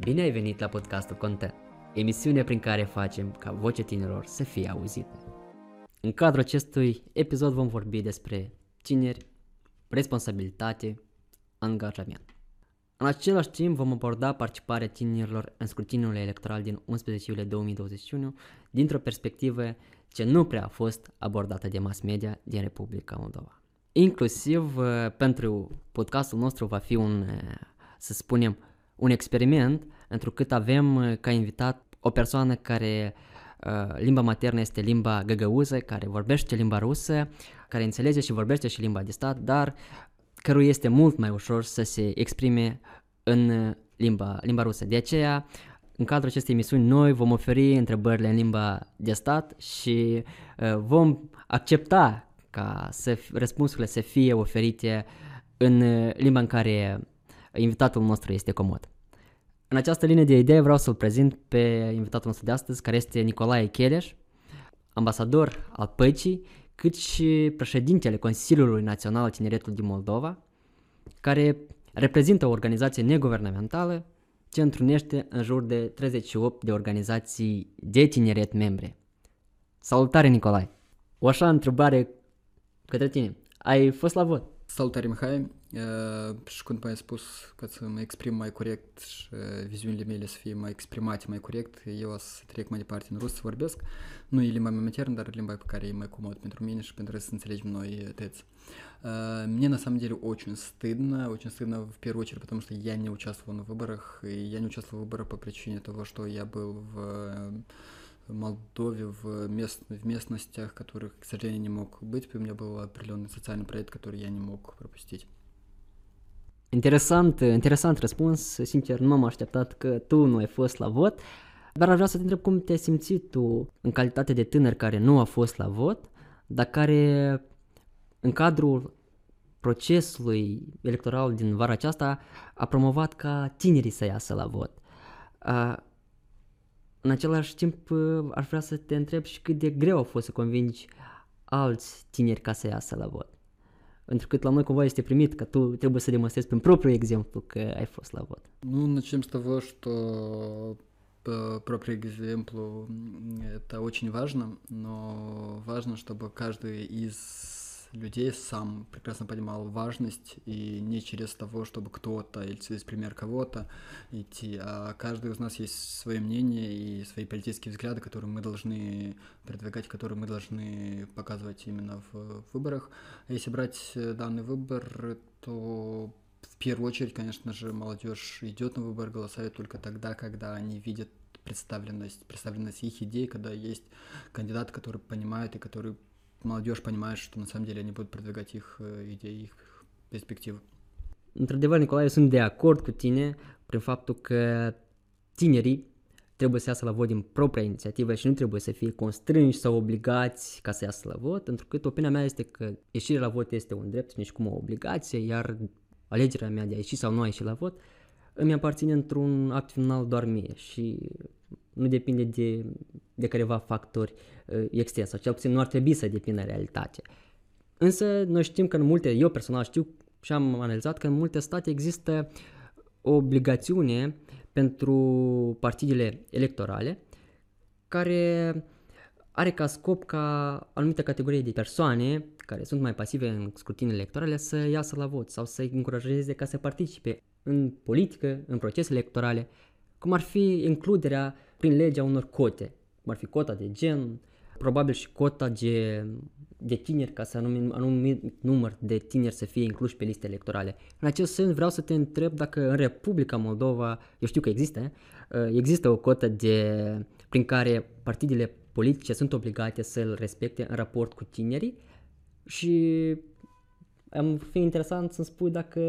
Bine ai venit la podcastul Content, emisiunea prin care facem ca vocea tinerilor să fie auzită. În cadrul acestui episod vom vorbi despre tineri, responsabilitate, angajament. În același timp vom aborda participarea tinerilor în scrutiniul electoral din 11 iulie 2021 dintr-o perspectivă ce nu prea a fost abordată de mass media din Republica Moldova. Inclusiv uh, pentru podcastul nostru va fi un, uh, să spunem, un experiment, întrucât avem uh, ca invitat o persoană care uh, limba maternă este limba găgăuză, care vorbește limba rusă, care înțelege și vorbește și limba de stat, dar căruia este mult mai ușor să se exprime în uh, limba, limba rusă. De aceea, în cadrul acestei emisiuni, noi vom oferi întrebările în limba de stat și uh, vom accepta ca să, răspunsurile să fie oferite în uh, limba în care invitatul nostru este comod. În această linie de idei vreau să-l prezint pe invitatul nostru de astăzi, care este Nicolae Cheleș, ambasador al păcii, cât și președintele Consiliului Național al Tineretului din Moldova, care reprezintă o organizație neguvernamentală ce întrunește în jur de 38 de organizații de tineret membre. Salutare, Nicolae! O așa întrebare către tine. Ai fost la vot? Salutare, Mihai! Cum ai spus, ca să mă exprim mai corect și viziunile mele să fie mai exprimate mai corect, eu o să trec mai departe în rus să vorbesc. Nu e limba mea maternă, dar limba pe care e mai comod pentru mine și pentru să înțelegem noi тец. Мне на самом деле очень стыдно, очень стыдно в первую очередь, потому что я не участвовал на выборах, и я не участвовал в выборах по причине того, что я был в Молдове в, мест, в местностях, которых, к сожалению, не мог быть. У меня был определенный социальный проект, который я не мог пропустить. Interesant, interesant răspuns, sincer nu m-am așteptat că tu nu ai fost la vot, dar aș vrea să te întreb cum te-ai simțit tu în calitate de tânăr care nu a fost la vot, dar care în cadrul procesului electoral din vara aceasta a promovat ca tinerii să iasă la vot. În același timp, aș vrea să te întreb și cât de greu a fost să convingi alți tineri ca să iasă la vot. Întrucât la noi cumva este primit că tu trebuie să demonstrezi prin propriul exemplu că ai fost la vot. Ну, начнем с того, что проприый экземплу это очень важно, но важно, чтобы каждый из людей сам прекрасно понимал важность и не через того, чтобы кто-то или через пример кого-то идти, а каждый из нас есть свое мнение и свои политические взгляды, которые мы должны продвигать, которые мы должны показывать именно в выборах. А если брать э, данный выбор, то в первую очередь, конечно же, молодежь идет на выбор, голосует только тогда, когда они видят представленность, представленность их идей, когда есть кандидат, который понимает и который молодежь понимает, что на самом деле они будут продвигать их э, идеи, их перспективы. Într-adevăr, Nicolae, eu sunt de acord cu tine prin faptul că tinerii trebuie să iasă la vot din propria inițiativă și nu trebuie să fie constrânși sau obligați ca să iasă la vot, pentru că opinia mea este că ieșirea la vot este un drept și nici cum o obligație, iar alegerea mea de a ieși sau nu a ieși la vot îmi aparține într-un act final doar mie și nu depinde de, de careva factori uh, externi sau cel puțin nu ar trebui să depindă realitate. Însă noi știm că în multe, eu personal știu și am analizat că în multe state există o obligațiune pentru partidele electorale care are ca scop ca anumite categorii de persoane care sunt mai pasive în scrutinile electorale să iasă la vot sau să-i încurajeze ca să participe în politică, în procese electorale, cum ar fi includerea prin legea unor cote, cum ar fi cota de gen, probabil și cota de, de tineri, ca să anumit, anumit număr de tineri să fie incluși pe liste electorale. În acest sens vreau să te întreb dacă în Republica Moldova, eu știu că există, eh, există o cotă de, prin care partidele politice sunt obligate să-l respecte în raport cu tinerii și am fi interesant să-mi spui dacă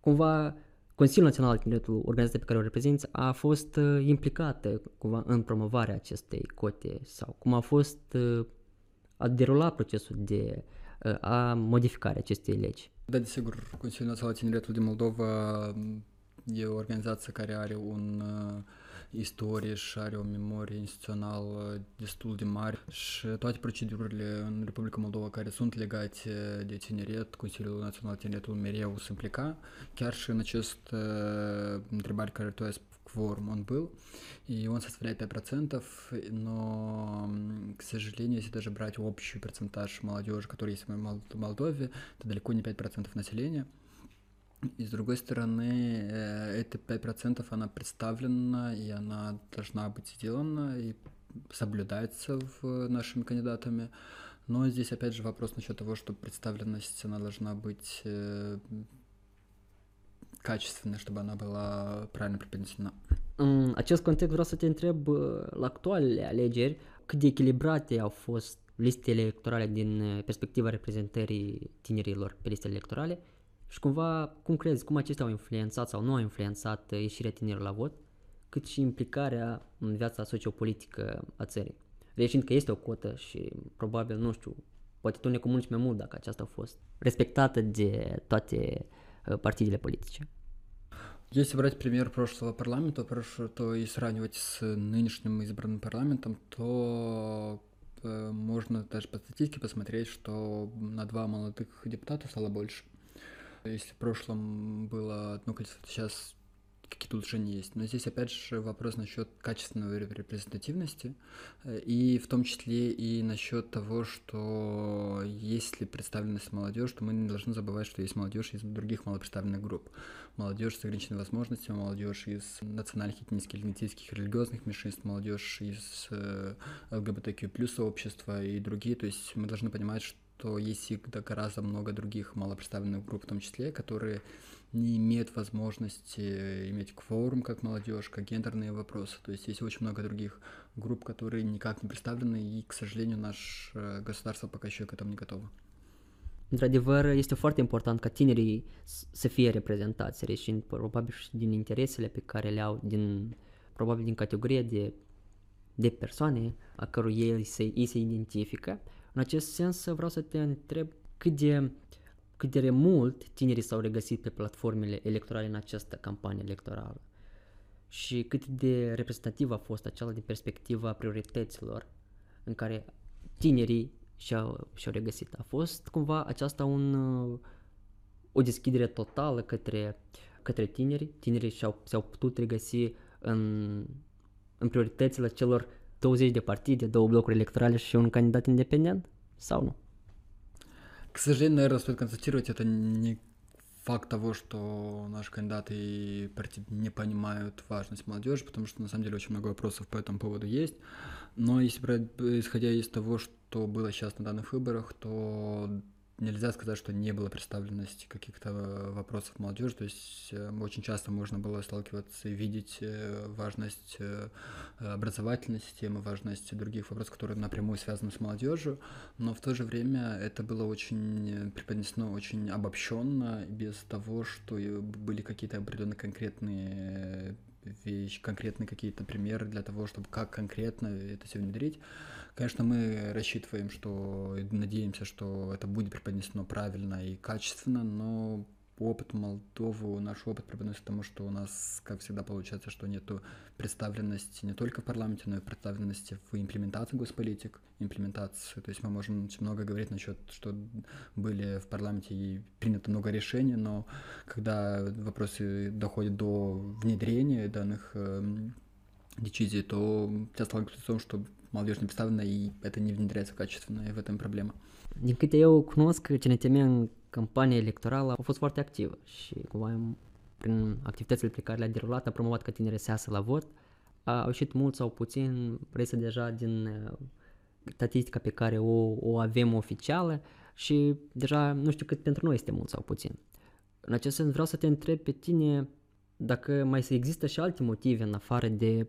cumva Consiliul Național al Tineretului, organizația pe care o reprezinți, a fost uh, implicată cumva în promovarea acestei cote sau cum a fost uh, a derulat procesul de uh, a modificare acestei legi. Da, desigur, Consiliul Național al Tineretului din Moldova e o organizație care are un uh, istorie și are o memorie instituțională destul de mare și toate procedurile în Republica Moldova care sunt legate de tineret, Consiliul Național Tineretului mereu se implica, chiar și în acest uh, întrebare care tu ai кворум он был, и он составляет 5%, но, к сожалению, если даже брать общий процентаж молодежи, который есть в Молдове, это далеко не 5% населения. И с другой стороны, э, эти 5% она представлена, и она должна быть сделана, и соблюдается в нашими кандидатами. Но здесь опять же вопрос насчет того, что представленность она должна быть э, качественно, чтобы она была правильно преподнесена. Acest context vreau să te întreb, la actualele alegeri, cât de echilibrate au fost listele electorale din perspectiva reprezentării tinerilor pe listele electorale și cumva, cum crezi, cum acestea au influențat sau nu au influențat ieșirea tinerilor la vot, cât și implicarea în viața sociopolitică a țării. Reșind că este o cotă și probabil, nu știu, poate tu ne comunici mai mult dacă aceasta a fost respectată de toate Э, партидele политиче. Если брать пример прошлого парламента, то и сравнивать с нынешним избранным парламентом, то э, можно даже по статистике посмотреть, что на два молодых депутата стало больше. Если в прошлом было одно количество, сейчас какие-то улучшения есть. Но здесь опять же вопрос насчет качественной репрезентативности, э, и в том числе и насчет того, что если представленность молодежь, то мы не должны забывать, что есть молодежь из других малопредставленных групп. Молодежь с ограниченными возможностями, молодежь из национальных, этнических, лингвистических, религиозных меньшинств, молодежь из э, ЛГБТК плюс сообщества и другие. То есть мы должны понимать, что есть всегда гораздо много других малопредставленных групп в том числе, которые не имеет возможности иметь кворум как молодежь, как гендерные вопросы. То есть есть очень много других групп, которые никак не представлены, и, к сожалению, наше э, государство пока еще к этому не готово. Într-adevăr, este foarte important ca tinerii să fie reprezentați, reșind probabil și din interesele pe care le au, din, probabil din categoria de, de persoane a cărui ei se, ei se identifică. În acest sens, vreau să te întreb cât de cât de mult tinerii s-au regăsit pe platformele electorale în această campanie electorală și cât de reprezentativ a fost acela din perspectiva priorităților în care tinerii și-au, și-au regăsit. A fost cumva aceasta un, o deschidere totală către, către tineri. Tinerii și-au, s-au putut regăsi în, în prioritățile celor 20 de partide, două blocuri electorale și un candidat independent? Sau nu? К сожалению, наверное, стоит констатировать, это не факт того, что наши кандидаты не понимают важность молодежи, потому что на самом деле очень много вопросов по этому поводу есть. Но если исходя из того, что было сейчас на данных выборах, то нельзя сказать, что не было представленности каких-то э, вопросов молодежи. То есть э, очень часто можно было сталкиваться и видеть э, важность образовательной системы, важность других вопросов, которые напрямую связаны с молодежью. Но в то же время это было очень преподнесено очень обобщенно, без того, что были какие-то определенные конкретные вещи, конкретные какие-то примеры для того, чтобы как конкретно это все внедрить. Конечно, мы рассчитываем, что надеемся, что это будет преподнесено правильно и качественно, но опыт Молдовы, наш опыт преподносит тому, что у нас, как всегда, получается, что нет представленности не только в парламенте, но и представленности в имплементации госполитик, имплементации. То есть мы можем очень много говорить насчет, что были в парламенте и принято много решений, но когда вопросы доходят до внедрения данных э, дичизи, то тебя сталкивается с том, что молодежь не представлена, и это не внедряется качественно, и в этом проблема. Din câte eu cunosc, CNTM în campania electorală a fost foarte activă și cumva prin activitățile pe care le-a derulat a promovat că tinerii se iasă la vot. A ieșit mult sau puțin, reiese deja din uh, statistica pe care o, o avem oficială și deja nu știu cât pentru noi este mult sau puțin. În acest sens vreau să te întreb pe tine dacă mai să există și alte motive în afară de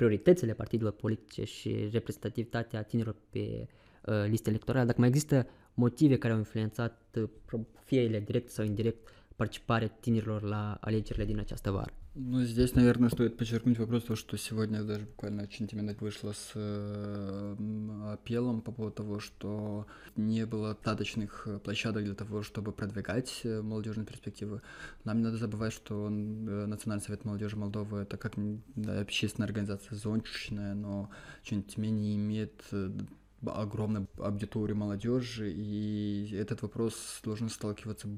prioritățile partidelor politice și reprezentativitatea tinerilor pe uh, liste electorale, dacă mai există motive care au influențat, uh, fie ele direct sau indirect, participarea tinerilor la alegerile din această vară. Ну, здесь, наверное, стоит подчеркнуть вопрос, то, что сегодня даже буквально очень темно вышло с э, апеллом по поводу того, что не было достаточных площадок для того, чтобы продвигать э, молодежные перспективы. Нам не надо забывать, что э, Национальный совет молодежи Молдовы это как да, общественная организация зонтичная, но тем не менее имеет э, огромной аудитории молодежи, и этот вопрос должен сталкиваться,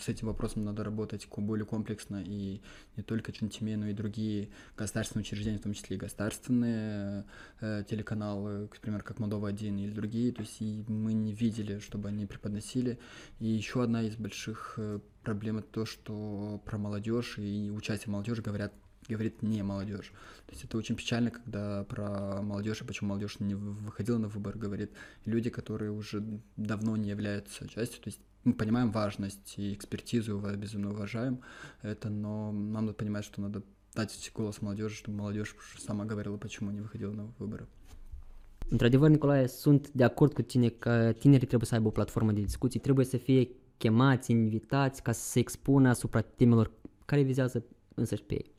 с этим вопросом надо работать более комплексно, и не только Чунтиме, но и другие государственные учреждения, в том числе и государственные э, телеканалы, к примеру, как Молдова-1 или другие, то есть и мы не видели, чтобы они преподносили. И еще одна из больших э, проблем это то, что про молодежь и участие молодежи говорят говорит не молодежь. То есть это очень печально, когда про молодежь и почему молодежь не выходила на выбор, говорит люди, которые уже давно не являются частью. То есть мы понимаем важность и экспертизу, безумно уважаем это, но нам надо понимать, что надо дать голос молодежи, чтобы молодежь сама говорила, почему не выходила на выборы. Într-adevăr, Nicolae, sunt de acord cu tine că tinerii trebuie să aibă o platformă de discuții, trebuie să fie chemați, invitați ca să se expună asupra temelor care vizează însăși pe ei.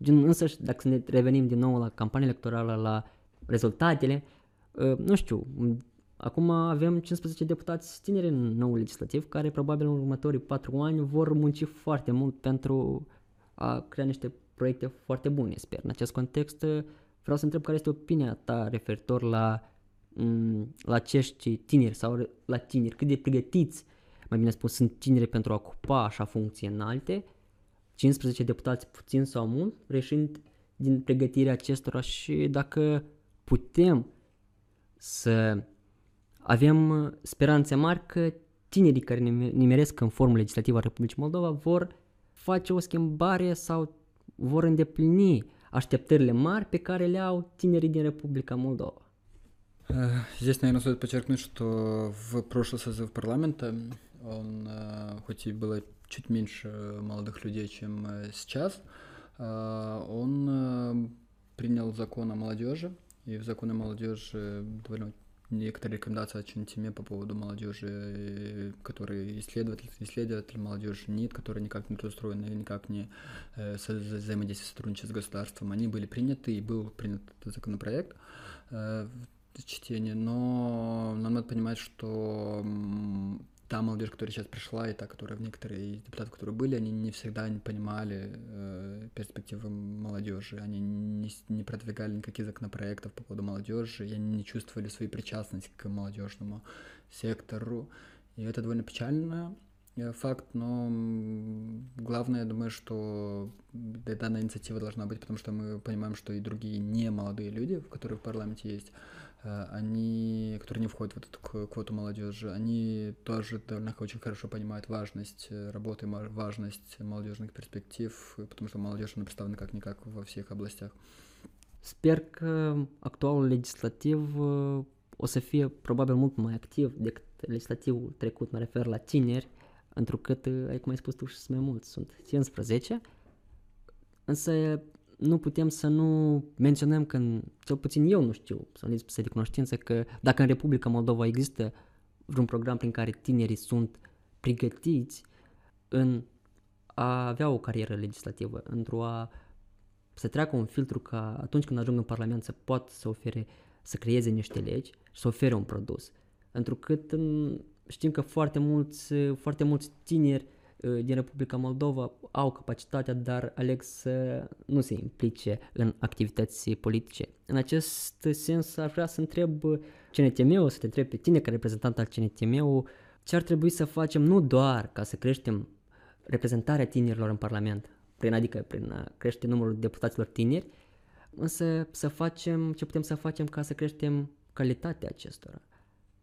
Din, însăși, dacă să ne revenim din nou la campania electorală, la rezultatele, ă, nu știu, acum avem 15 deputați tineri în nou legislativ care probabil în următorii 4 ani vor munci foarte mult pentru a crea niște proiecte foarte bune, sper. În acest context, ă, vreau să întreb care este opinia ta referitor la, la acești tineri sau la tineri, cât de pregătiți, mai bine spus, sunt tineri pentru a ocupa așa funcții înalte 15 deputați puțin sau mult, reșind din pregătirea acestora și dacă putem să avem speranțe mari că tinerii care nimeresc în formul legislativ al Republicii Moldova vor face o schimbare sau vor îndeplini așteptările mari pe care le au tinerii din Republica Moldova. Здесь, наверное, стоит подчеркнуть, что в прошлый созыв парламента он, хоть и было чуть меньше молодых людей, чем э, сейчас, а, он э, принял закон о молодежи, и в законе о молодежи довольно некоторые рекомендации очень теме по поводу молодежи, э, которые исследователи, исследователи молодежи НИТ, которые никак не устроены, никак не э, взаимодействуют, сотрудничают с государством, они были приняты, и был принят этот законопроект э, в чтении, но нам надо понимать, что та молодежь, которая сейчас пришла, и та, которая в некоторые депутаты, которые были, они не всегда не понимали э, перспективы молодежи, они не, не продвигали никаких законопроектов по поводу молодежи, и они не чувствовали свою причастность к молодежному сектору. И это довольно печально, э, факт, но главное, я думаю, что данная инициатива должна быть, потому что мы понимаем, что и другие не молодые люди, которые в парламенте есть, они, которые не входят в эту квоту молодежи, они тоже довольно очень хорошо понимают важность э, работы, важность молодежных перспектив, потому что молодежь она представлена как-никак во всех областях. Sper că actualul legislativ o să fie probabil mult mai activ decât legislativul trecut, mă refer la tineri, întrucât, cum ai spus tu, și sunt mai mulți, sunt 15, însă nu putem să nu menționăm că, cel puțin eu nu știu, să nu să de cunoștință, că dacă în Republica Moldova există vreun program prin care tinerii sunt pregătiți în a avea o carieră legislativă, într-o a să treacă un filtru ca atunci când ajung în Parlament să poată să ofere, să creeze niște legi și să ofere un produs. Întrucât știm că foarte mulți, foarte mulți tineri din Republica Moldova au capacitatea, dar aleg să nu se implice în activități politice. În acest sens, aș vrea să întreb CNTM-ul, să te întreb pe tine ca reprezentant al CNTM-ul, ce ar trebui să facem nu doar ca să creștem reprezentarea tinerilor în Parlament, prin, adică prin a crește numărul deputaților tineri, însă să facem ce putem să facem ca să creștem calitatea acestora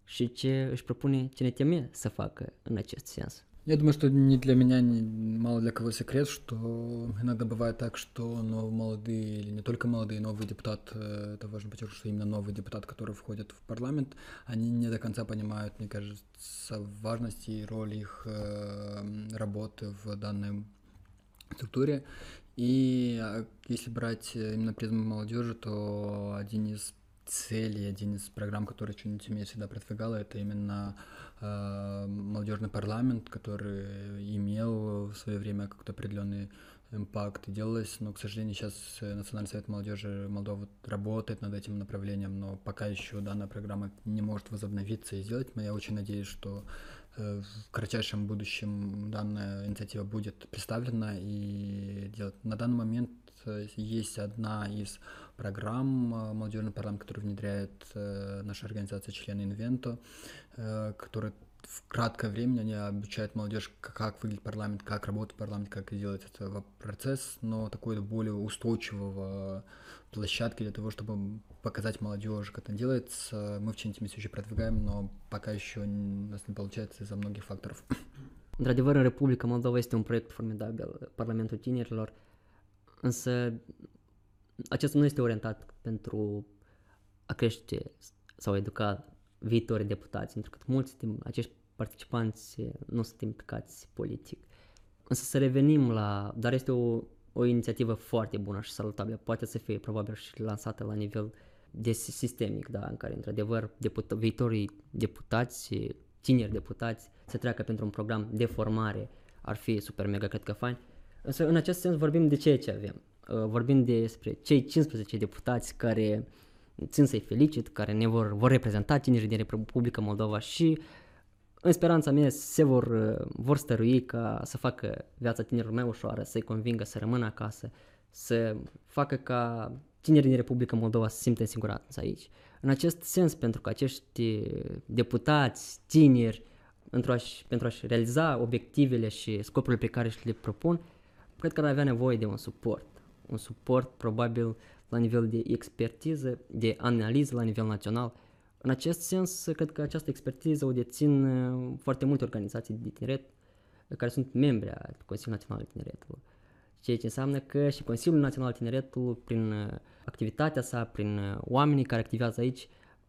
și ce își propune CNTM să facă în acest sens. Я думаю, что ни для меня, ни мало для кого секрет, что иногда бывает так, что но молодые, или не только молодые, новый депутат, э, это важно подчеркнуть, что именно новый депутат, который входит в парламент, они не до конца понимают, мне кажется, важность и роль их э, работы в данной структуре. И а, если брать именно призму молодежи, то один из целей, один из программ, который что-нибудь всегда продвигала, это именно э, молодежный парламент, который имел в свое время как-то определенные импакт делалось, но, к сожалению, сейчас Национальный совет молодежи Молдовы работает над этим направлением, но пока еще данная программа не может возобновиться и сделать. Но я очень надеюсь, что э, в кратчайшем будущем данная инициатива будет представлена и делать. На данный момент есть одна из программ э, молодежный парламент, который внедряет наша организация члены Инвенто, которая в краткое время они обучают молодежь, как выглядит парламент, как работает парламент, как делать этот процесс, но такой более устойчивого площадки для того, чтобы показать молодежи, как это делается. Мы в все еще продвигаем, но пока еще у нас не получается из-за многих факторов. Într-adevăr, în Republica Moldova este un proiect formidabil, Parlamentul Tinerilor, însă acesta nu este orientat pentru a crește sau educa viitorii deputați, pentru că mulți din acești participanți nu sunt implicați politic. Însă să revenim la... Dar este o, o inițiativă foarte bună și salutabilă. Poate să fie probabil și lansată la nivel de sistemic, da, în care într-adevăr deput- viitorii deputați, tineri deputați, să treacă pentru un program de formare ar fi super mega, cred că fain. Însă în acest sens vorbim de ceea ce avem. Uh, vorbim despre cei 15 deputați care țin să-i felicit, care ne vor, vor reprezenta tinerii din Republica Moldova și în speranța mea se vor, vor stărui ca să facă viața tinerilor mai ușoară, să-i convingă să rămână acasă, să facă ca tinerii din Republica Moldova să se simtă în siguranță aici. În acest sens, pentru că acești deputați, tineri, pentru a-și, pentru a-și realiza obiectivele și scopurile pe care și le propun, cred că ar avea nevoie de un suport. Un suport probabil la nivel de expertiză, de analiză la nivel național. În acest sens, cred că această expertiză o dețin uh, foarte multe organizații de tineret uh, care sunt membri al Consiliului Național al Tineretului. Ceea ce înseamnă că și Consiliul Național al Tineretului, prin uh, activitatea sa, prin oamenii care activează aici,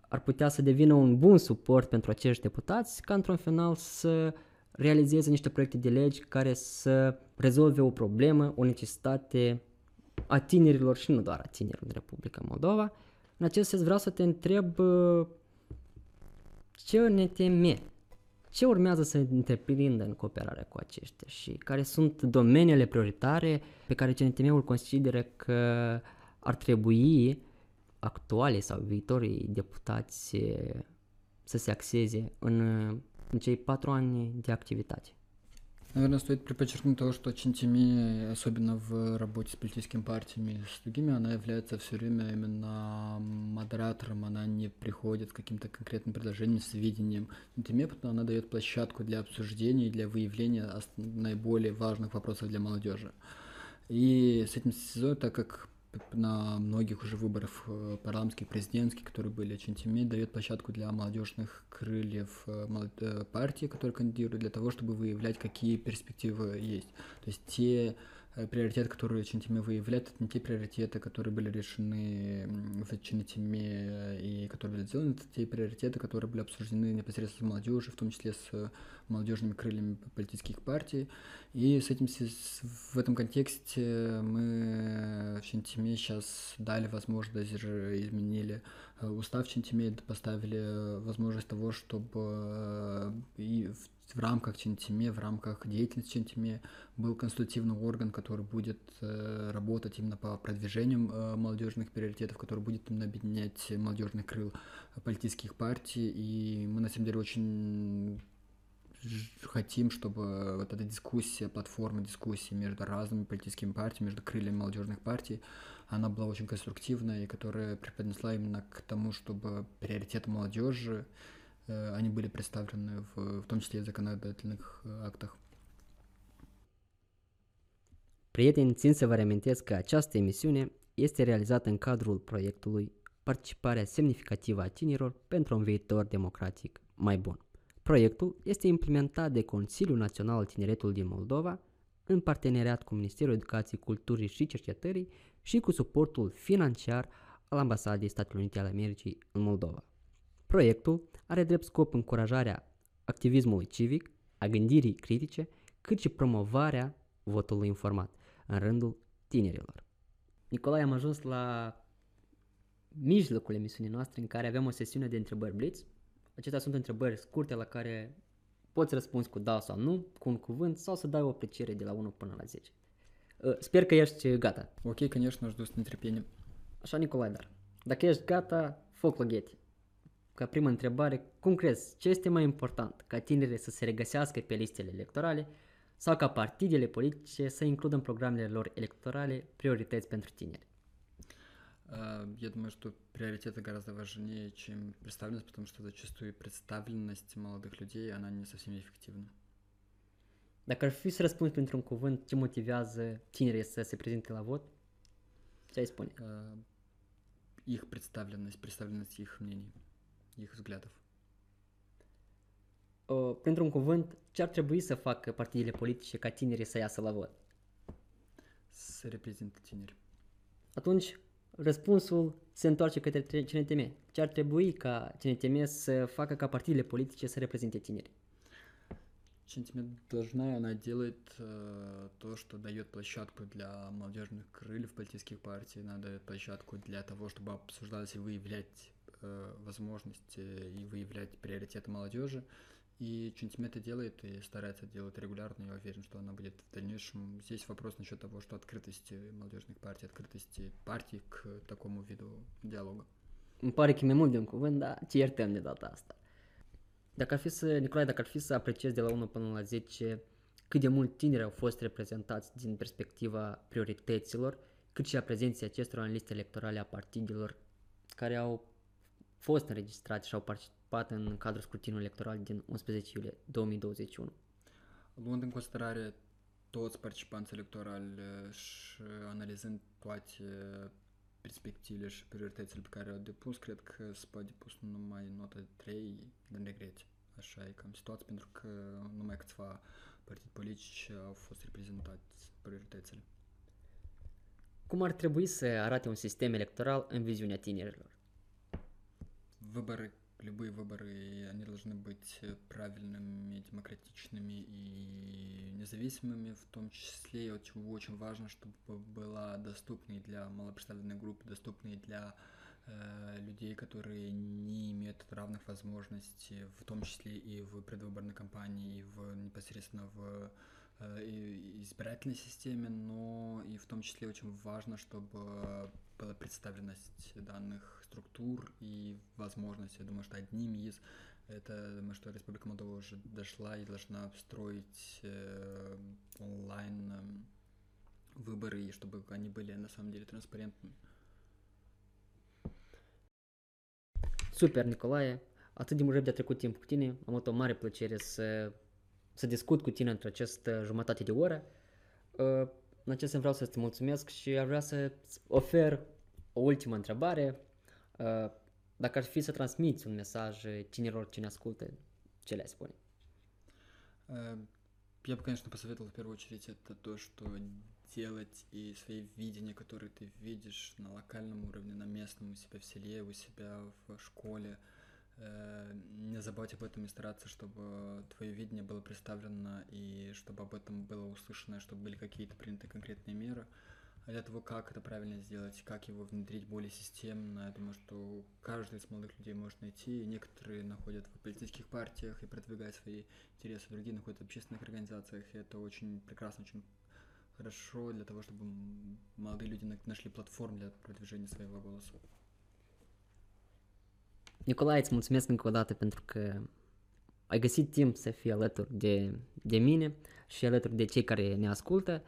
ar putea să devină un bun suport pentru acești deputați, ca într-un final să realizeze niște proiecte de legi care să rezolve o problemă, o necesitate a tinerilor și nu doar a tinerilor din Republica Moldova. În acest sens vreau să te întreb ce ne teme, ce urmează să întreprindă în cooperarea cu aceștia și care sunt domeniile prioritare pe care CNTM-ul consideră că ar trebui actuale sau viitorii deputați să se axeze în, în cei patru ani. Наверное, стоит подчеркнуть того, что Чинтими, особенно в работе с политическими партиями с другими, она является все время именно модератором, она не приходит с каким-то конкретным предложением, с видением Чинтими, она дает площадку для обсуждений, для выявления наиболее важных вопросов для молодежи. И с этим сезоном, так как на многих уже выборах э, парламентских, президентских, которые были Чентими, дает площадку для молодежных крыльев э, э, партии, которые кандидируют, для того, чтобы выявлять, какие перспективы есть. То есть те приоритеты, которые Чинтиме выявляет, это не те приоритеты, которые были решены в Чинтиме и которые были сделаны, это те приоритеты, которые были обсуждены непосредственно с молодежью, в том числе с молодежными крыльями политических партий. И с этим, в этом контексте мы в Чинтиме сейчас дали возможность, изменили э, устав Чинтиме, поставили возможность того, чтобы э, и в в рамках Чентиме, в рамках деятельности Чентиме был консультативный орган, который будет э, работать именно по продвижению э, молодежных приоритетов, который будет именно объединять молодежных крыл политических партий. И мы на самом деле очень хотим, чтобы вот эта дискуссия, платформа дискуссии между разными политическими партиями, между крыльями молодежных партий, она была очень конструктивная и которая преподнесла именно к тому, чтобы приоритеты молодежи они были представлены в, в том числе и в законодательных актах. Prieteni, țin să vă reamintesc că această emisiune este realizată în cadrul proiectului Participarea semnificativă a tinerilor pentru un viitor democratic mai bun. Proiectul este implementat de Consiliul Național al Tineretului din Moldova în parteneriat cu Ministerul Educației, Culturii și Cercetării și cu suportul financiar al Ambasadei Statelor Unite ale Americii în Moldova. Proiectul are drept scop încurajarea activismului civic, a gândirii critice, cât și promovarea votului informat în rândul tinerilor. Nicolae, am ajuns la mijlocul emisiunii noastre în care avem o sesiune de întrebări blitz. Acestea sunt întrebări scurte la care poți răspunzi cu da sau nu, cu un cuvânt sau să dai o apreciere de la 1 până la 10. Uh, Sper că ești gata. Окей, конечно, жду с нетерпением. Așa, Nicolae, dar dacă ești gata, foc la gheti. Ca prima întrebare, cum crezi, ce este mai important? Ca tinerii să se regăsească pe listele electorale sau ca partidele politice să includă în programele lor electorale priorități pentru tineri? А, Я думаю, что приоритеты гораздо важнее, чем представленность, потому что зачастую представленность молодых людей, она не совсем эффективна. Dacă ar fi să răspunzi printr-un cuvânt ce motivează tinerii să se prezinte la vot, ce ai spune? А, Их представленность, представленность их мнений, Их взглядов. Uh, printr-un cuvânt, ce ar trebui să facă partidele politice ca tinerii să iasă la vot? С репрезентативнери. Atunci, răspunsul se întoarce către tre- CNTM. Ce ar trebui ca CNTM să facă ca partidele politice să reprezinte tinerii? Чентимент должна, она делает э, то, что дает площадку для молодежных крыльев политических партий, она дает площадку для того, чтобы обсуждалось и выявлять э, возможности и выявлять приоритеты молодежи. И Чентимент это делает и старается делать регулярно. Я уверен, что она будет в дальнейшем. Здесь вопрос насчет того, что открытости молодежных партий, открытости партий к такому виду диалога. Că e mai mult de un cuvânt, dar ce iertăm de data asta. Dacă ar fi să, Nicolae, dacă ar fi să apreciezi de la 1 până la 10 cât de mult tineri au fost reprezentați din perspectiva priorităților, cât și a prezenței acestora în liste electorale a partidelor care au fost înregistrați și au participat în cadrul scrutinului electoral din 11 iulie 2021. Luând în considerare toți participanții electorali uh, și analizând toate perspectivele și prioritățile pe care au depus, cred că se poate depus numai nota 3 din regrete. Așa e cam situația, pentru că numai câțiva partide politici au fost reprezentați prioritățile. Cum ar trebui să arate un sistem electoral în viziunea tinerilor? Выборы, любые выборы, они должны быть э, правильными, демократичными и независимыми, в том числе и очень, очень важно, чтобы была доступной для малопредставленной группы, доступной для э, людей, которые не имеют равных возможностей, в том числе и в предвыборной кампании, и в непосредственно в э, избирательной системе, но и в том числе очень важно, чтобы была представленность данных структур и возможностей. Я думаю, что одним из это, я думаю, что Республика Молдова уже дошла и должна строить э, онлайн эм, выборы, и чтобы они были на самом деле транспарентными. Cu tine, am avut o mare plăcere să, să discut cu tine într această jumătate de oră. Uh, În acest sens vreau să-ți mulțumesc și ar vrea să ofer o ultimă întrebare. Dacă ar fi să transmiți un mesaj tinerilor ce ne ascultă, ce le spune? Я бы, конечно, посоветовал в первую очередь это то, что делать и свои видения, которые ты видишь на локальном уровне, на местном, у себя в селе, у себя в школе. Э, Не забывать об этом и стараться, чтобы твое видение было представлено и чтобы об этом было услышано, чтобы были какие-то приняты конкретные меры. Для того, как это правильно сделать, как его внедрить более системно, я думаю, что каждый из молодых людей может найти. Некоторые находят в политических партиях и продвигают свои интересы, другие находят в общественных организациях. И это очень прекрасно, очень хорошо для того, чтобы молодые люди на- нашли платформу для продвижения своего голоса. Nicolae, îți mulțumesc încă o dată pentru că ai găsit timp să fii alături de, de mine și alături de cei care ne ascultă.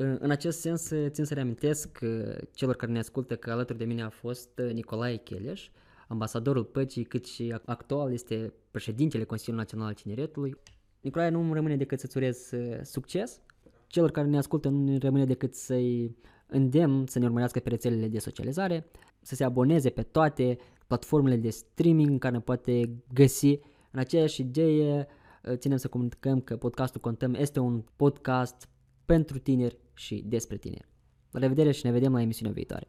În în acest sens, țin să reamintesc uh, celor care ne ascultă că alături de mine a fost uh, Nicolae Cheleș, ambasadorul păcii, cât și ac- actual este președintele Consiliului Național al Tineretului. Nicolae, nu îmi rămâne decât să-ți urez uh, succes. Celor care ne ascultă nu ne rămâne decât să-i îndemn să ne urmărească pe rețelele de socializare, să se aboneze pe toate platformele de streaming în care ne poate găsi. În aceeași idee, uh, ținem să comunicăm că podcastul Contăm este un podcast pentru tineri și despre tineri. La revedere și ne vedem la emisiunea viitoare.